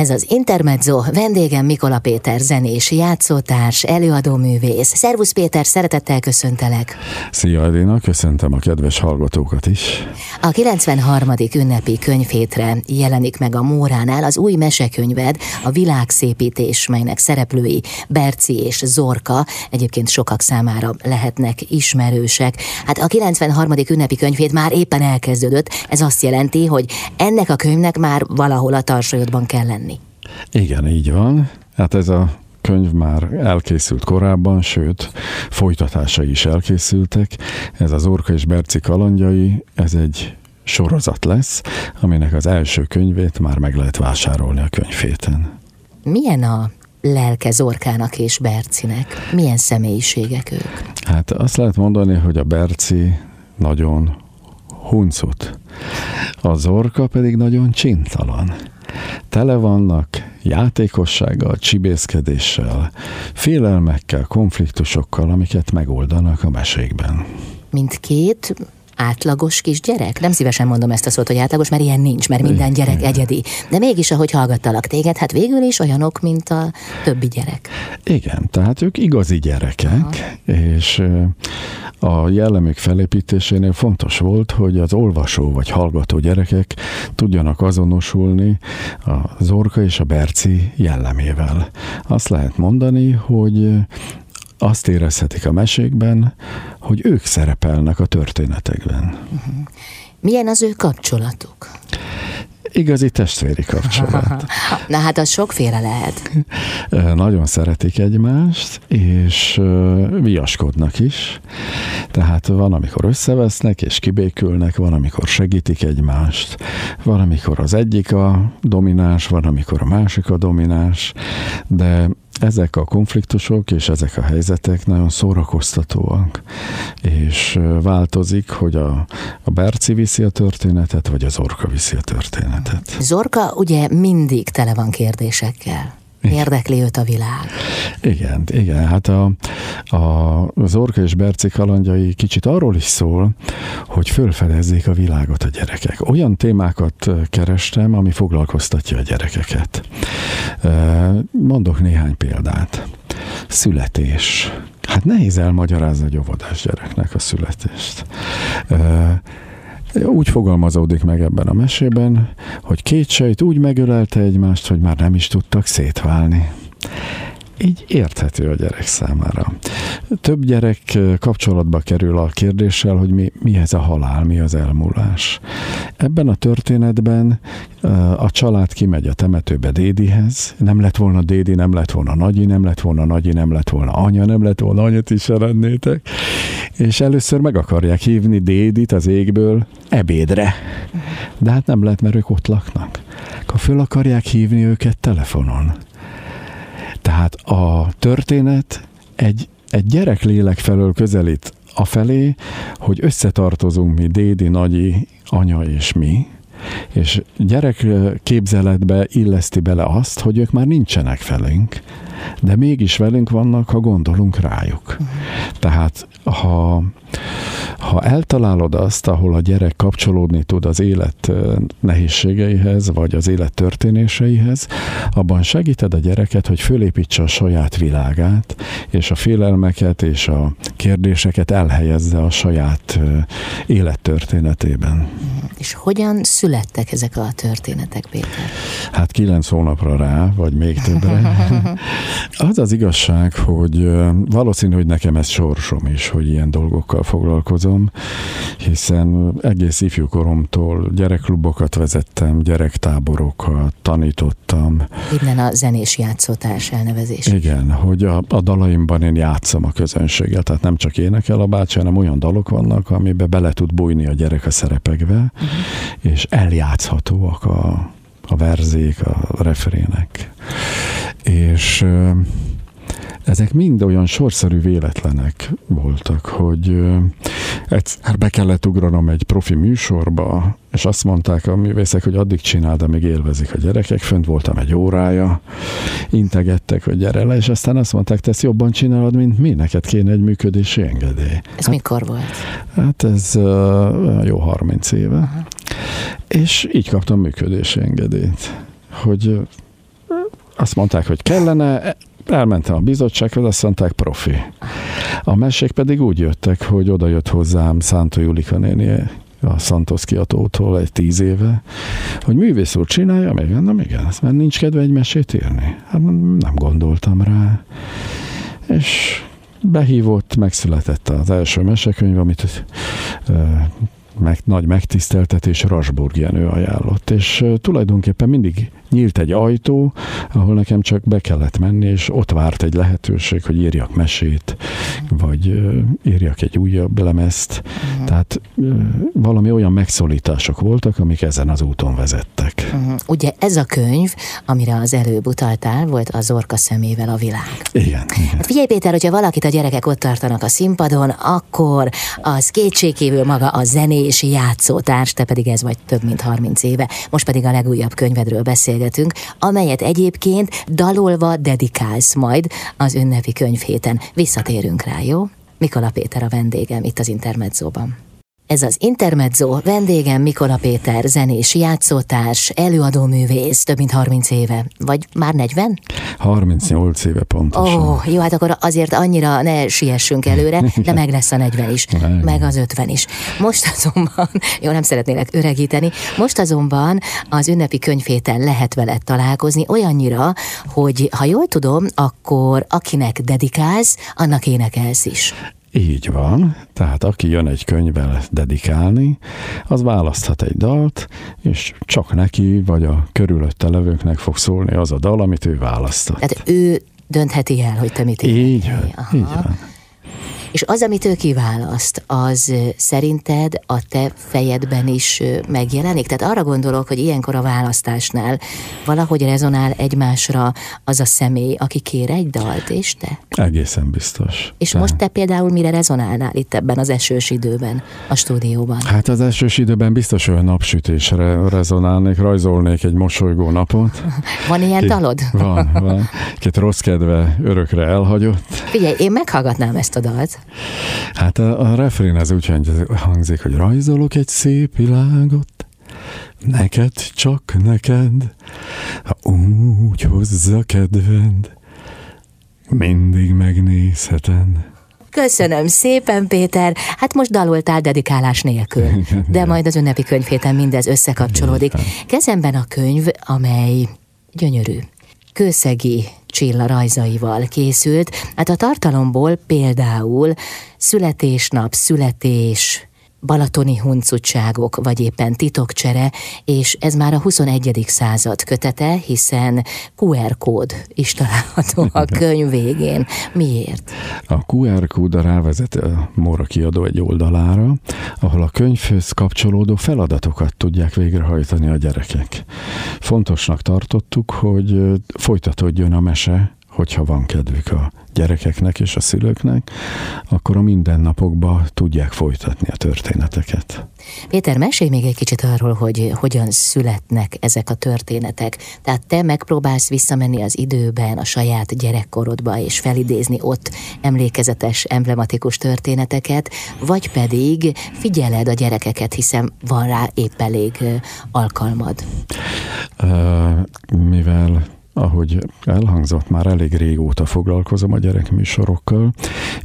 Ez az Intermezzo, vendégem Mikola Péter, zenés, játszótárs, előadóművész. Szervusz Péter, szeretettel köszöntelek. Szia Edina, köszöntöm a kedves hallgatókat is. A 93. ünnepi könyvhétre jelenik meg a Móránál az új mesekönyved, a világszépítés, melynek szereplői Berci és Zorka, egyébként sokak számára lehetnek ismerősek. Hát a 93. ünnepi könyvét már éppen elkezdődött, ez azt jelenti, hogy ennek a könyvnek már valahol a tarsajodban kell lenni. Igen, így van. Hát ez a könyv már elkészült korábban, sőt, folytatásai is elkészültek. Ez az Orka és Berci kalandjai, ez egy sorozat lesz, aminek az első könyvét már meg lehet vásárolni a könyvhéten. Milyen a lelke Zorkának és Bercinek? Milyen személyiségek ők? Hát azt lehet mondani, hogy a Berci nagyon huncut, a Zorka pedig nagyon csintalan. Tele vannak játékossággal, csibészkedéssel, félelmekkel, konfliktusokkal, amiket megoldanak a mesékben. Mint két átlagos kisgyerek? Nem szívesen mondom ezt a szót, hogy átlagos, mert ilyen nincs, mert minden gyerek egyedi. De mégis, ahogy hallgattalak téged, hát végül is olyanok, mint a többi gyerek. Igen, tehát ők igazi gyerekek, Aha. és a jellemük felépítésénél fontos volt, hogy az olvasó vagy hallgató gyerekek tudjanak azonosulni a Zorka és a Berci jellemével. Azt lehet mondani, hogy azt érezhetik a mesékben, hogy ők szerepelnek a történetekben. Milyen az ő kapcsolatuk? Igazi testvéri kapcsolat. Na hát az sokféle lehet. Nagyon szeretik egymást, és viaskodnak is. Tehát van, amikor összevesznek és kibékülnek, van, amikor segítik egymást, van, amikor az egyik a domináns, van, amikor a másik a domináns, de ezek a konfliktusok és ezek a helyzetek nagyon szórakoztatóak, és változik, hogy a, a Berci viszi a történetet, vagy az Orka viszi a történetet. Zorka ugye mindig tele van kérdésekkel. Érdekli őt a világ. Igen, igen. Hát a, a, az Orka és Berci kalandjai kicsit arról is szól, hogy fölfedezzék a világot a gyerekek. Olyan témákat kerestem, ami foglalkoztatja a gyerekeket. Mondok néhány példát. Születés. Hát nehéz elmagyarázni egy óvodás gyereknek a születést úgy fogalmazódik meg ebben a mesében, hogy két sejt úgy megölelte egymást, hogy már nem is tudtak szétválni így érthető a gyerek számára. Több gyerek kapcsolatba kerül a kérdéssel, hogy mi, mi ez a halál, mi az elmúlás. Ebben a történetben a család kimegy a temetőbe Dédihez, nem lett volna Dédi, nem lett volna Nagyi, nem lett volna Nagyi, nem lett volna anya, nem lett volna anyat is szeretnétek, és először meg akarják hívni Dédit az égből ebédre. De hát nem lehet, mert ők ott laknak. Akkor föl akarják hívni őket telefonon. Tehát a történet egy, egy gyerek lélek felől közelít afelé, hogy összetartozunk mi, Dédi, Nagyi, anya és mi, és gyerek képzeletbe illeszti bele azt, hogy ők már nincsenek felünk, de mégis velünk vannak, ha gondolunk rájuk. Uh-huh. Tehát ha, ha eltalálod azt, ahol a gyerek kapcsolódni tud az élet nehézségeihez, vagy az élet történéseihez, abban segíted a gyereket, hogy fölépítse a saját világát, és a félelmeket és a kérdéseket elhelyezze a saját élettörténetében. És hogyan születtek ezek a történetek, Péter? Hát kilenc hónapra rá, vagy még többre. Az az igazság, hogy valószínű, hogy nekem ez sorsom is, hogy ilyen dolgokkal foglalkozom, hiszen egész ifjú koromtól gyerekklubokat vezettem, gyerektáborokat, tanítottam. Innen a zenés játszótárs elnevezés. Igen, hogy a, a dalaimban én játszom a közönséget, tehát nem csak énekel a bácsi, hanem olyan dalok vannak, amiben bele tud bújni a gyerek a szerepekbe, uh-huh. és eljátszhatóak a, a verzék, a refrének. És ezek mind olyan sorszerű véletlenek voltak, hogy egyszer be kellett ugranom egy profi műsorba, és azt mondták a művészek, hogy addig csináld, amíg élvezik a gyerekek. Fönt voltam egy órája, integettek, hogy gyere le, és aztán azt mondták, te ezt jobban csinálod, mint mi, neked kéne egy működési engedély. Ez hát, mikor volt? Hát ez uh, jó 30 éve. Uh-huh. És így kaptam működési engedélyt, hogy azt mondták, hogy kellene, elmentem a bizottsághoz, azt mondták profi. A mesék pedig úgy jöttek, hogy oda jött hozzám Szántó Julika néni, a Santos kiadótól egy tíz éve, hogy művész úr csinálja, még nem igen, mert nincs kedve egy mesét írni. Hát nem gondoltam rá. És behívott, megszületett az első mesekönyv, amit meg, nagy megtiszteltetés Rasburg Jenő ajánlott, és tulajdonképpen mindig nyílt egy ajtó, ahol nekem csak be kellett menni, és ott várt egy lehetőség, hogy írjak mesét, vagy írjak egy újabb lemezt. Uh-huh. Tehát valami olyan megszólítások voltak, amik ezen az úton vezettek. Uh-huh. Ugye ez a könyv, amire az előbb utaltál, volt az orka szemével a világ. Igen. igen. Hát figyelj Péter, hogyha valakit a gyerekek ott tartanak a színpadon, akkor az kétségkívül maga a zenés játszótárs, te pedig ez vagy több mint 30 éve. Most pedig a legújabb könyvedről beszél beszélgetünk, amelyet egyébként dalolva dedikálsz majd az ünnepi könyvhéten. Visszatérünk rá, jó? Mikola Péter a vendégem itt az Intermedzóban. Ez az Intermezzo, vendégem Mikola Péter, zenés játszótárs, előadó művész, több mint 30 éve, vagy már 40? 38 éve pontosan. Ó, oh, jó, hát akkor azért annyira ne siessünk előre, de meg lesz a 40 is, meg az 50 is. Most azonban, jó, nem szeretnélek öregíteni, most azonban az ünnepi könyvhéten lehet veled találkozni olyannyira, hogy ha jól tudom, akkor akinek dedikálsz, annak énekelsz is. Így van, tehát aki jön egy könyvvel dedikálni, az választhat egy dalt, és csak neki vagy a körülötte levőknek fog szólni az a dal, amit ő választott. Tehát ő döntheti el, hogy te mit Így van, így van. És az, amit ő kiválaszt, az szerinted a te fejedben is megjelenik? Tehát arra gondolok, hogy ilyenkor a választásnál valahogy rezonál egymásra az a személy, aki kér egy dalt, és te? Egészen biztos. És Tehát... most te például mire rezonálnál itt ebben az esős időben, a stúdióban? Hát az esős időben biztos olyan napsütésre rezonálnék, rajzolnék egy mosolygó napot. Van ilyen dalod? Van, van. Két rossz kedve örökre elhagyott. Figyelj, én meghallgatnám ezt a dalt. Hát a, a refrén az úgy hangzik, hogy rajzolok egy szép világot, neked, csak neked, ha úgy hozza kedved, mindig megnézheted. Köszönöm szépen, Péter. Hát most daloltál dedikálás nélkül, de majd az ünnepi könyvhéten mindez összekapcsolódik. Kezemben a könyv, amely gyönyörű. Kőszegi Csilla rajzaival készült. Hát a tartalomból például születésnap, születés, balatoni huncutságok, vagy éppen titokcsere, és ez már a 21. század kötete, hiszen QR kód is található a könyv végén. Miért? A QR kód rávezet a Móra kiadó egy oldalára, ahol a könyvhöz kapcsolódó feladatokat tudják végrehajtani a gyerekek. Fontosnak tartottuk, hogy folytatódjon a mese, hogyha van kedvük a gyerekeknek és a szülőknek, akkor a mindennapokban tudják folytatni a történeteket. Péter, mesélj még egy kicsit arról, hogy hogyan születnek ezek a történetek. Tehát te megpróbálsz visszamenni az időben, a saját gyerekkorodba, és felidézni ott emlékezetes, emblematikus történeteket, vagy pedig figyeled a gyerekeket, hiszen van rá épp elég alkalmad. Uh, mivel ahogy elhangzott, már elég régóta foglalkozom a gyerekműsorokkal,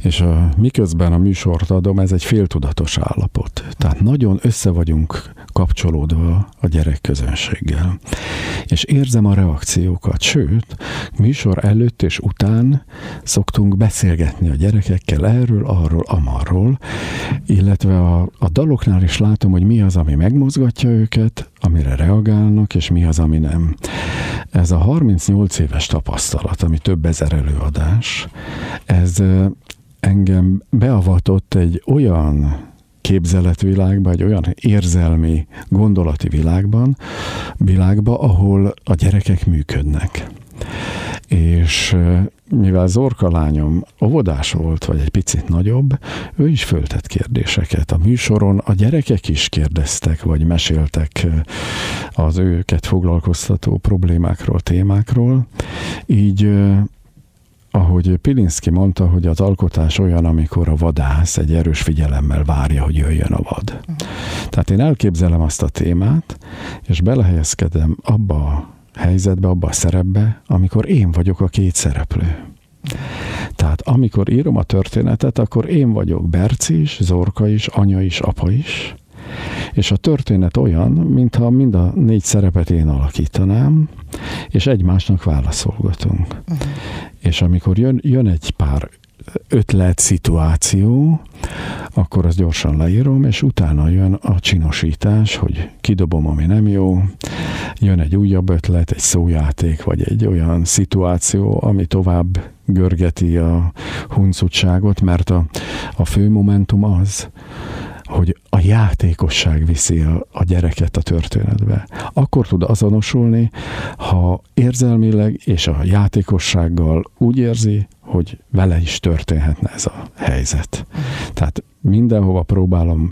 és a, miközben a műsort adom, ez egy féltudatos állapot. Tehát nagyon össze vagyunk kapcsolódva a gyerekközönséggel. És érzem a reakciókat, sőt, műsor előtt és után szoktunk beszélgetni a gyerekekkel erről, arról, amarról, illetve a, a daloknál is látom, hogy mi az, ami megmozgatja őket, amire reagálnak, és mi az, ami nem. Ez a 38 éves tapasztalat, ami több ezer előadás, ez engem beavatott egy olyan képzeletvilágba, egy olyan érzelmi, gondolati világban, világba, ahol a gyerekek működnek. És mivel Zorka lányom óvodás volt, vagy egy picit nagyobb, ő is föltett kérdéseket. A műsoron a gyerekek is kérdeztek, vagy meséltek az őket foglalkoztató problémákról, témákról. Így ahogy Pilinszki mondta, hogy az alkotás olyan, amikor a vadász egy erős figyelemmel várja, hogy jöjjön a vad. Uh-huh. Tehát én elképzelem azt a témát, és belehelyezkedem abba helyzetbe, abba a szerepbe, amikor én vagyok a két szereplő. Tehát amikor írom a történetet, akkor én vagyok Berci is, Zorka is, anya is, apa is, és a történet olyan, mintha mind a négy szerepet én alakítanám, és egymásnak válaszolgatunk. Uh-huh. És amikor jön, jön egy pár ötlet, szituáció, akkor azt gyorsan leírom, és utána jön a csinosítás, hogy kidobom, ami nem jó, jön egy újabb ötlet, egy szójáték, vagy egy olyan szituáció, ami tovább görgeti a huncutságot, mert a, a fő momentum az, hogy a játékosság viszi a, a gyereket a történetbe. Akkor tud azonosulni, ha érzelmileg és a játékossággal úgy érzi, hogy vele is történhetne ez a helyzet. Tehát mindenhova próbálom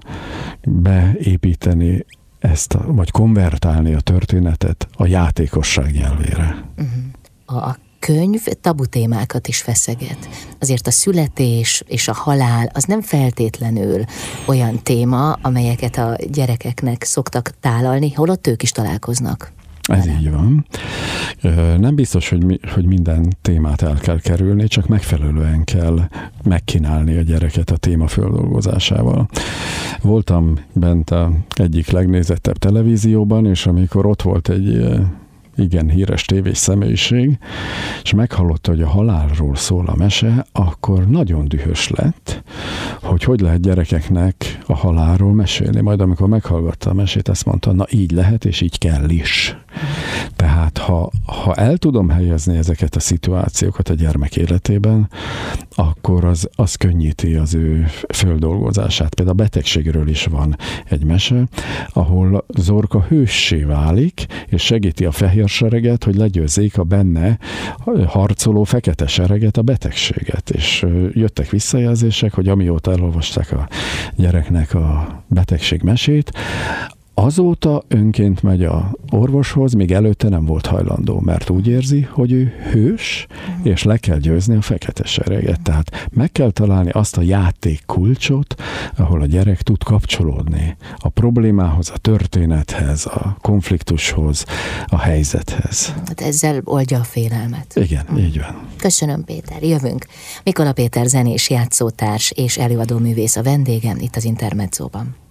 beépíteni ezt, vagy konvertálni a történetet a játékosság nyelvére. A könyv tabu témákat is feszeget. Azért a születés és a halál az nem feltétlenül olyan téma, amelyeket a gyerekeknek szoktak tálalni, holott ők is találkoznak. Ez így van. Nem biztos, hogy, mi, hogy minden témát el kell kerülni, csak megfelelően kell megkínálni a gyereket a téma földolgozásával. Voltam bent a egyik legnézettebb televízióban, és amikor ott volt egy igen híres tévés személyiség, és meghallotta, hogy a halálról szól a mese, akkor nagyon dühös lett, hogy hogy lehet gyerekeknek a halálról mesélni. Majd amikor meghallgatta a mesét, azt mondta, na így lehet, és így kell is. Tehát ha, ha el tudom helyezni ezeket a szituációkat a gyermek életében, akkor az, az könnyíti az ő földolgozását. Például a betegségről is van egy mese, ahol Zorka hőssé válik, és segíti a fehér sereget, hogy legyőzzék a benne harcoló fekete sereget, a betegséget. És jöttek visszajelzések, hogy amióta elolvasták a gyereknek a betegség mesét, Azóta önként megy a orvoshoz, még előtte nem volt hajlandó, mert úgy érzi, hogy ő hős, és le kell győzni a fekete sereget. Tehát meg kell találni azt a játék kulcsot, ahol a gyerek tud kapcsolódni a problémához, a történethez, a konfliktushoz, a helyzethez. Hát ezzel oldja a félelmet. Igen, mm. így van. Köszönöm, Péter. Jövünk. Mikola Péter zenés játszótárs és előadó művész a vendégem itt az Intermedzóban.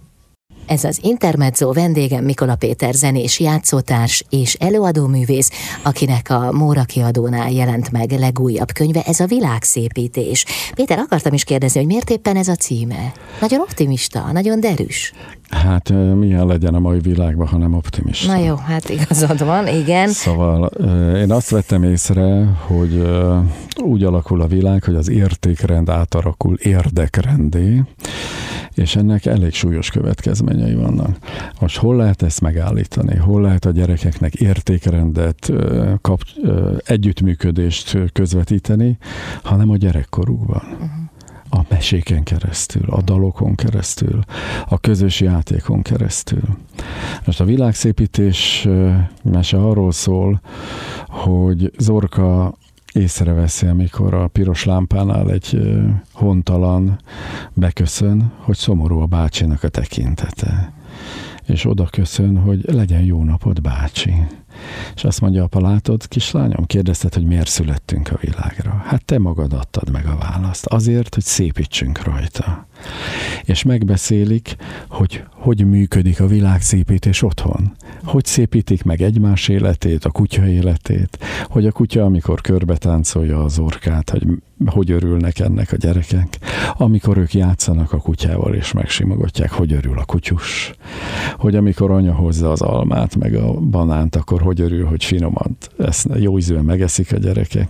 Ez az Intermezzo vendégem Mikola Péter zenés játszótárs és előadóművész, akinek a Móra kiadónál jelent meg legújabb könyve, ez a világszépítés. Péter, akartam is kérdezni, hogy miért éppen ez a címe? Nagyon optimista, nagyon derűs. Hát milyen legyen a mai világban, ha nem optimista. Na jó, hát igazad van, igen. Szóval én azt vettem észre, hogy úgy alakul a világ, hogy az értékrend átalakul érdekrendé, és ennek elég súlyos következményei vannak. Most hol lehet ezt megállítani? Hol lehet a gyerekeknek értékrendet, kap, együttműködést közvetíteni, hanem a gyerekkorukban? Uh-huh a meséken keresztül, a dalokon keresztül, a közös játékon keresztül. Most a világszépítés mese arról szól, hogy Zorka észreveszi, amikor a piros lámpánál egy hontalan beköszön, hogy szomorú a bácsinak a tekintete. És oda köszön, hogy legyen jó napot, bácsi. És azt mondja, apa, látod, kislányom, kérdezted, hogy miért születtünk a világra. Hát te magad adtad meg a választ. Azért, hogy szépítsünk rajta. És megbeszélik, hogy hogy működik a világszépítés otthon. Hogy szépítik meg egymás életét, a kutya életét. Hogy a kutya, amikor körbe táncolja az orkát, hogy hogy örülnek ennek a gyerekek. Amikor ők játszanak a kutyával és megsimogatják, hogy örül a kutyus. Hogy amikor anya hozza az almát, meg a banánt, akkor hogy örül, hogy finoman ezt jó ízűen megeszik a gyerekek.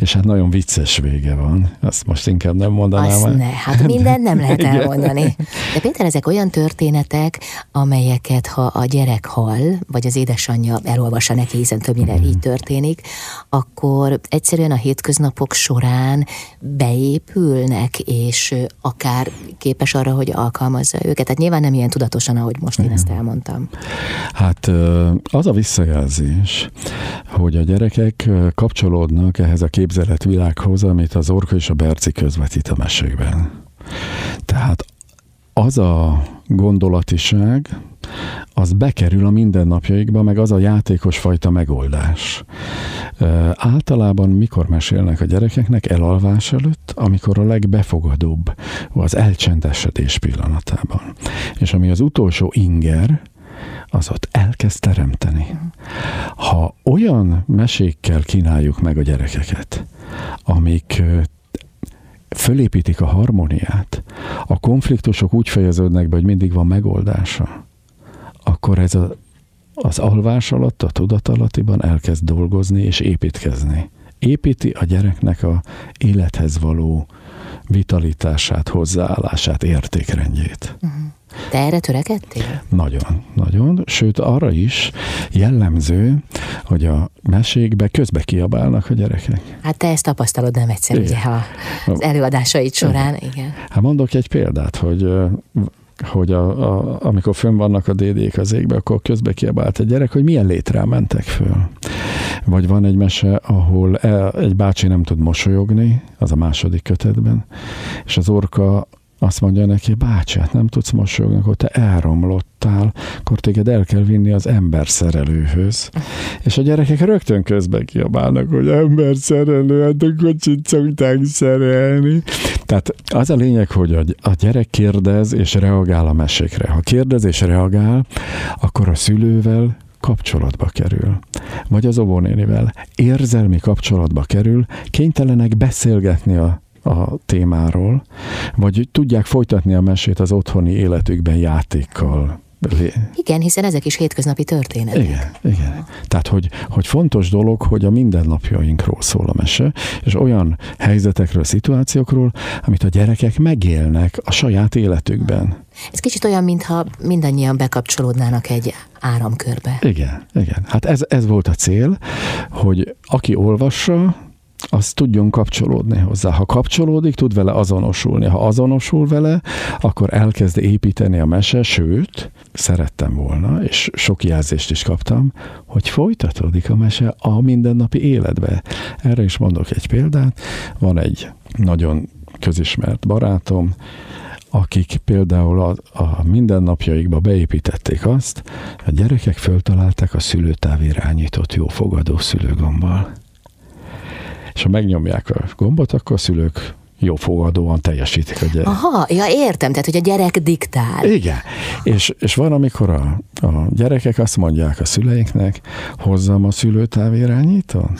És hát nagyon vicces vége van. Azt most inkább nem mondanám. Azt ne, hát minden nem lehet elmondani. De Péter, ezek olyan történetek, amelyeket ha a gyerek hall, vagy az édesanyja elolvassa neki, hiszen többnyire így történik, akkor egyszerűen a hétköznapok során beépülnek, és akár képes arra, hogy alkalmazza őket. Tehát nyilván nem ilyen tudatosan, ahogy most én ezt elmondtam. Hát az a visszajelzés, hogy a gyerekek kapcsolódnak ehhez a képzeletvilághoz, amit az Orka és a Berci közvetít a mesékben. Tehát az a gondolatiság, az bekerül a mindennapjaikba, meg az a játékos fajta megoldás. Általában mikor mesélnek a gyerekeknek? Elalvás előtt, amikor a legbefogadóbb, az elcsendesedés pillanatában. És ami az utolsó inger, az ott elkezd teremteni. Ha olyan mesékkel kínáljuk meg a gyerekeket, amik fölépítik a harmóniát, a konfliktusok úgy fejeződnek be, hogy mindig van megoldása, akkor ez a, az alvás alatt, a tudatalattiban elkezd dolgozni és építkezni. Építi a gyereknek a élethez való vitalitását, hozzáállását, értékrendjét. Uh-huh. Te erre törekedtél? Nagyon, nagyon. Sőt, arra is jellemző, hogy a mesékbe közbe kiabálnak a gyerekek. Hát te ezt tapasztalod nem egyszer, igen. ugye, ha az előadásaid során, igen. igen. Hát mondok egy példát, hogy hogy a, a, amikor fönn vannak a DD-k az égbe, akkor közbe kiabált egy gyerek, hogy milyen létre mentek föl. Vagy van egy mese, ahol egy bácsi nem tud mosolyogni, az a második kötetben, és az orka azt mondja neki, bácsi, hát nem tudsz mosolyogni, akkor te elromlottál, akkor téged el kell vinni az ember szerelőhöz. És a gyerekek rögtön közben kiabálnak, hogy ember szerelő, hát a kocsit szokták szerelni. Tehát az a lényeg, hogy a gyerek kérdez és reagál a mesékre. Ha kérdez és reagál, akkor a szülővel kapcsolatba kerül, vagy az óvónénivel érzelmi kapcsolatba kerül, kénytelenek beszélgetni a a témáról, vagy tudják folytatni a mesét az otthoni életükben játékkal, igen, hiszen ezek is hétköznapi történetek. Igen, igen. Tehát, hogy, hogy fontos dolog, hogy a mindennapjainkról szól a mese, és olyan helyzetekről, szituációkról, amit a gyerekek megélnek a saját életükben. Ez kicsit olyan, mintha mindannyian bekapcsolódnának egy áramkörbe. Igen, igen. Hát ez, ez volt a cél, hogy aki olvassa, az tudjon kapcsolódni hozzá. Ha kapcsolódik, tud vele azonosulni. Ha azonosul vele, akkor elkezd építeni a mese, sőt, szerettem volna, és sok jelzést is kaptam, hogy folytatódik a mese a mindennapi életbe. Erre is mondok egy példát. Van egy nagyon közismert barátom, akik például a, a mindennapjaikba beépítették azt, a gyerekek föltalálták a szülőtávirányított jó fogadó szülőgombbal és ha megnyomják a gombot, akkor a szülők jó fogadóan teljesítik a gyerek. Aha, ja értem, tehát hogy a gyerek diktál. Igen, és, és van, amikor a, a gyerekek azt mondják a szüleinknek, hozzam a szülőtávirányító.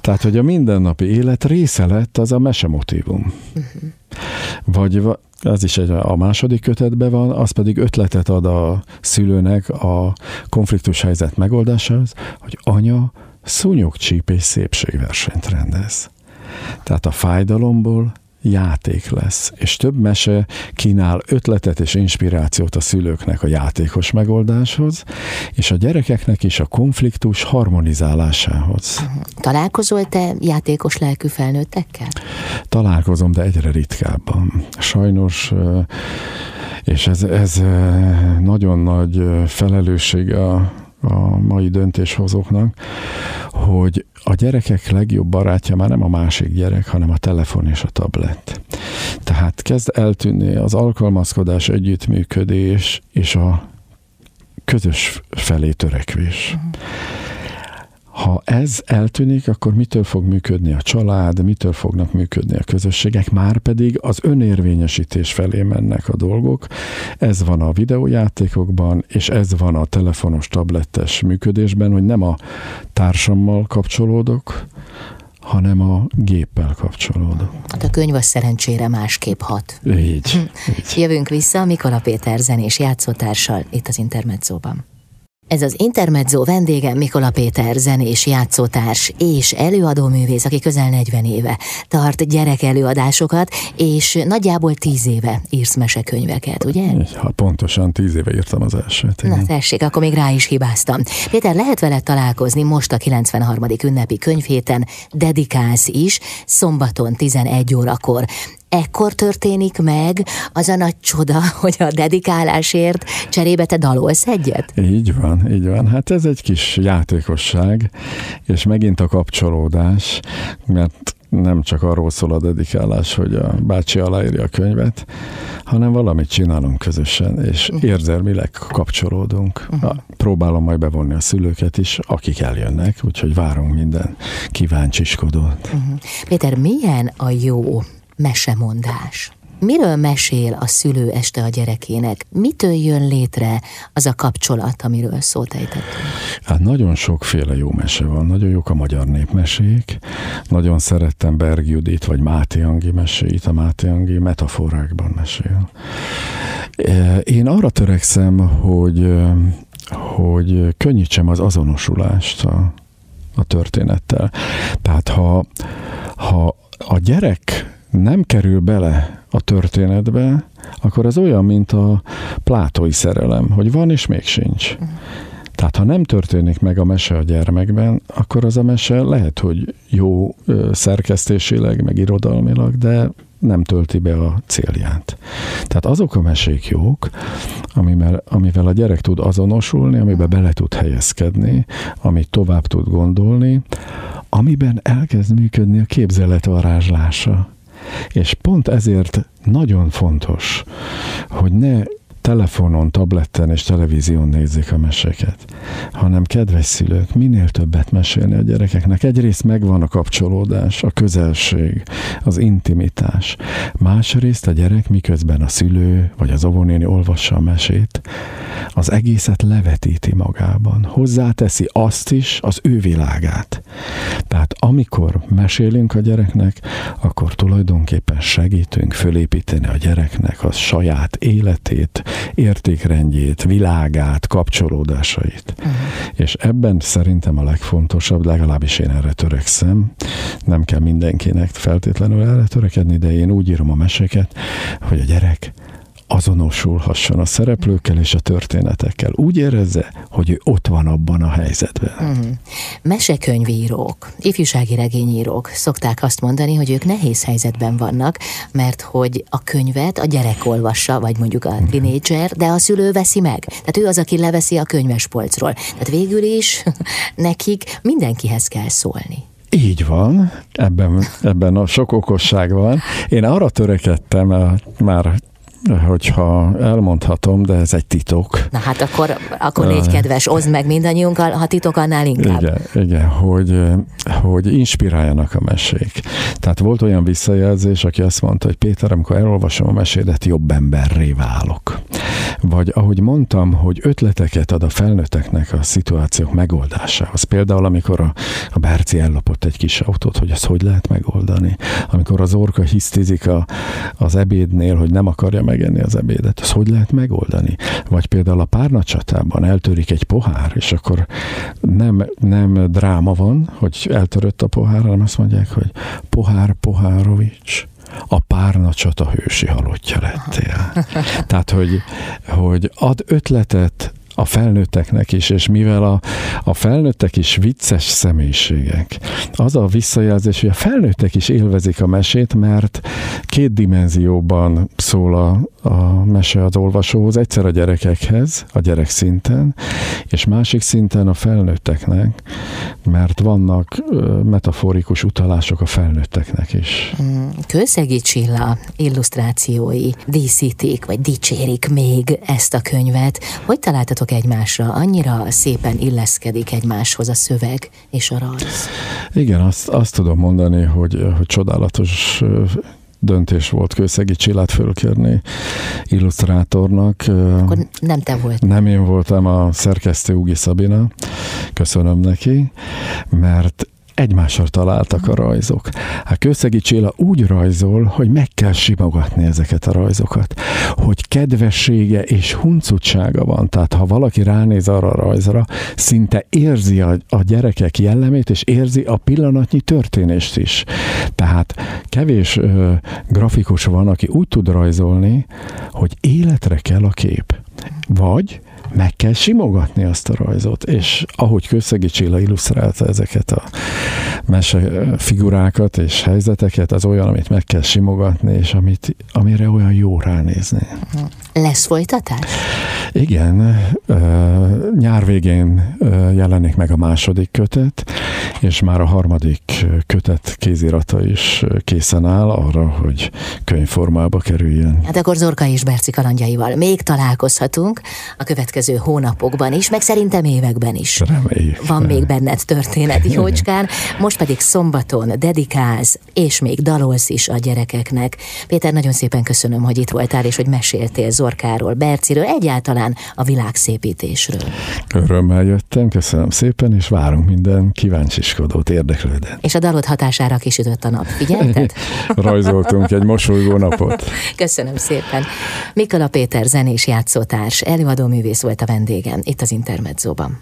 Tehát, hogy a mindennapi élet része lett az a mesemotívum. Uh-huh. Vagy az is egy, a második kötetben van, az pedig ötletet ad a szülőnek a konfliktus helyzet megoldásához, hogy anya, szúnyogcsíp és szépségversenyt rendez. Tehát a fájdalomból játék lesz, és több mese kínál ötletet és inspirációt a szülőknek a játékos megoldáshoz, és a gyerekeknek is a konfliktus harmonizálásához. Találkozol te játékos lelkű felnőttekkel? Találkozom, de egyre ritkábban. Sajnos és ez, ez nagyon nagy felelősség a, a mai döntéshozóknak, hogy a gyerekek legjobb barátja már nem a másik gyerek, hanem a telefon és a tablet. Tehát kezd eltűnni az alkalmazkodás, együttműködés és a közös felé törekvés. Uh-huh. Ha ez eltűnik, akkor mitől fog működni a család, mitől fognak működni a közösségek, már pedig az önérvényesítés felé mennek a dolgok. Ez van a videójátékokban, és ez van a telefonos, tablettes működésben, hogy nem a társammal kapcsolódok, hanem a géppel kapcsolódok. Hát a könyv az szerencsére másképp hat. Így, így. Jövünk vissza Mikola Péter zenés játszótársal itt az Intermedzóban. Ez az Intermezzo vendége Mikola Péter, zenés játszótárs és előadóművész, aki közel 40 éve tart gyerek előadásokat, és nagyjából 10 éve írsz mesekönyveket, ugye? Ha pontosan 10 éve írtam az elsőt. Igen. Na tessék, akkor még rá is hibáztam. Péter, lehet vele találkozni most a 93. ünnepi könyvhéten, dedikálsz is, szombaton 11 órakor ekkor történik meg az a nagy csoda, hogy a dedikálásért cserébe te dalolsz egyet? Így van, így van. Hát ez egy kis játékosság, és megint a kapcsolódás, mert nem csak arról szól a dedikálás, hogy a bácsi aláírja a könyvet, hanem valamit csinálunk közösen, és uh-huh. érzelmileg kapcsolódunk. Uh-huh. Próbálom majd bevonni a szülőket is, akik eljönnek, úgyhogy várunk minden kíváncsiskodót. Uh-huh. Péter, milyen a jó mesemondás? Miről mesél a szülő este a gyerekének? Mitől jön létre az a kapcsolat, amiről szót ejtettünk? Hát nagyon sokféle jó mese van. Nagyon jók a magyar népmesék. Nagyon szerettem Berg Judit, vagy Máté Angi meséit. A Máté Angi metaforákban mesél. E, én arra törekszem, hogy, hogy könnyítsem az azonosulást a, a történettel. Tehát ha, ha a gyerek nem kerül bele a történetbe, akkor az olyan, mint a plátói szerelem, hogy van és még sincs. Tehát ha nem történik meg a mese a gyermekben, akkor az a mese lehet, hogy jó szerkesztésileg, meg irodalmilag, de nem tölti be a célját. Tehát azok a mesék jók, amivel, amivel a gyerek tud azonosulni, amiben bele tud helyezkedni, amit tovább tud gondolni, amiben elkezd működni a képzelet varázslása. És pont ezért nagyon fontos, hogy ne telefonon, tableten és televízión nézzék a meséket, hanem kedves szülők, minél többet mesélni a gyerekeknek. Egyrészt megvan a kapcsolódás, a közelség, az intimitás. Másrészt a gyerek miközben a szülő vagy az óvónéni olvassa a mesét, az egészet levetíti magában. Hozzáteszi azt is, az ő világát. Tehát amikor mesélünk a gyereknek, akkor tulajdonképpen segítünk fölépíteni a gyereknek a saját életét, értékrendjét, világát, kapcsolódásait. Uh-huh. És ebben szerintem a legfontosabb, legalábbis én erre törekszem, nem kell mindenkinek feltétlenül erre törekedni, de én úgy írom a meseket, hogy a gyerek azonosulhasson a szereplőkkel és a történetekkel. Úgy érezze, hogy ő ott van abban a helyzetben. Uh-huh. Mesekönyvírók, ifjúsági regényírók szokták azt mondani, hogy ők nehéz helyzetben vannak, mert hogy a könyvet a gyerek olvassa, vagy mondjuk a tinédzser, de a szülő veszi meg. Tehát ő az, aki leveszi a könyvespolcról. Tehát végül is nekik mindenkihez kell szólni. Így van, ebben, ebben a sok okosság van. Én arra törekedtem már hogyha elmondhatom, de ez egy titok. Na hát akkor, akkor légy kedves, oszd meg mindannyiunkkal, ha titok annál inkább. Igen, igen hogy, hogy inspiráljanak a mesék. Tehát volt olyan visszajelzés, aki azt mondta, hogy Péter, amikor elolvasom a mesédet, jobb emberré válok. Vagy ahogy mondtam, hogy ötleteket ad a felnőtteknek a szituációk megoldásához. Például, amikor a, a Berci ellopott egy kis autót, hogy ezt hogy lehet megoldani. Amikor az orka hisztizik a, az ebédnél, hogy nem akarja megenni az ebédet. Ezt hogy lehet megoldani? Vagy például a párnacsatában eltörik egy pohár, és akkor nem, nem dráma van, hogy eltörött a pohár, hanem azt mondják, hogy pohár Pohárovics, a párna csata hősi halottja lettél. Tehát, hogy, hogy ad ötletet a felnőtteknek is, és mivel a, a felnőttek is vicces személyiségek, az a visszajelzés, hogy a felnőttek is élvezik a mesét, mert két dimenzióban szól a, a mese az olvasóhoz, egyszer a gyerekekhez, a gyerek szinten, és másik szinten a felnőtteknek, mert vannak metaforikus utalások a felnőtteknek is. Mm, Kőszegi Csilla illusztrációi díszítik, vagy dicsérik még ezt a könyvet. Hogy találtatok egymásra? Annyira szépen illeszkedik egymáshoz a szöveg és a rajz. Igen, azt, azt tudom mondani, hogy, hogy csodálatos döntés volt Kőszegi Csillát fölkérni illusztrátornak. Akkor nem te voltál. Nem én voltam a szerkesztő Ugi Szabina, köszönöm neki, mert egymásra találtak a rajzok. Hát Kőszegi Csilla úgy rajzol, hogy meg kell simogatni ezeket a rajzokat, hogy kedvessége és huncutsága van. Tehát ha valaki ránéz arra a rajzra, szinte érzi a, a gyerekek jellemét, és érzi a pillanatnyi történést is. Tehát kevés ö, grafikus van, aki úgy tud rajzolni, hogy életre kell a kép. Vagy meg kell simogatni azt a rajzot, és ahogy Kőszegi Csilla illusztrálta ezeket a mese figurákat és helyzeteket, az olyan, amit meg kell simogatni, és amit, amire olyan jó ránézni. Lesz folytatás? Igen, nyár végén jelenik meg a második kötet, és már a harmadik kötet kézirata is készen áll arra, hogy könyvformába kerüljön. Hát akkor Zorka és Berci kalandjaival még találkozhatunk a következő hónapokban is, meg szerintem években is. Reméljük. Van még benned történet, Jócskán. Most pedig szombaton dedikálsz, és még dalolsz is a gyerekeknek. Péter, nagyon szépen köszönöm, hogy itt voltál, és hogy meséltél Zorkáról, Berciről, egyáltalán a világszépítésről. Örömmel jöttem, köszönöm szépen, és várunk minden kíváncsiskodót, érdeklődőt. És a dalod hatására kisütött a nap, figyelted? Rajzoltunk egy mosolygó napot. Köszönöm szépen. Mikola Péter zenés játszótárs, előadó művész volt a vendégem itt az Intermedzóban.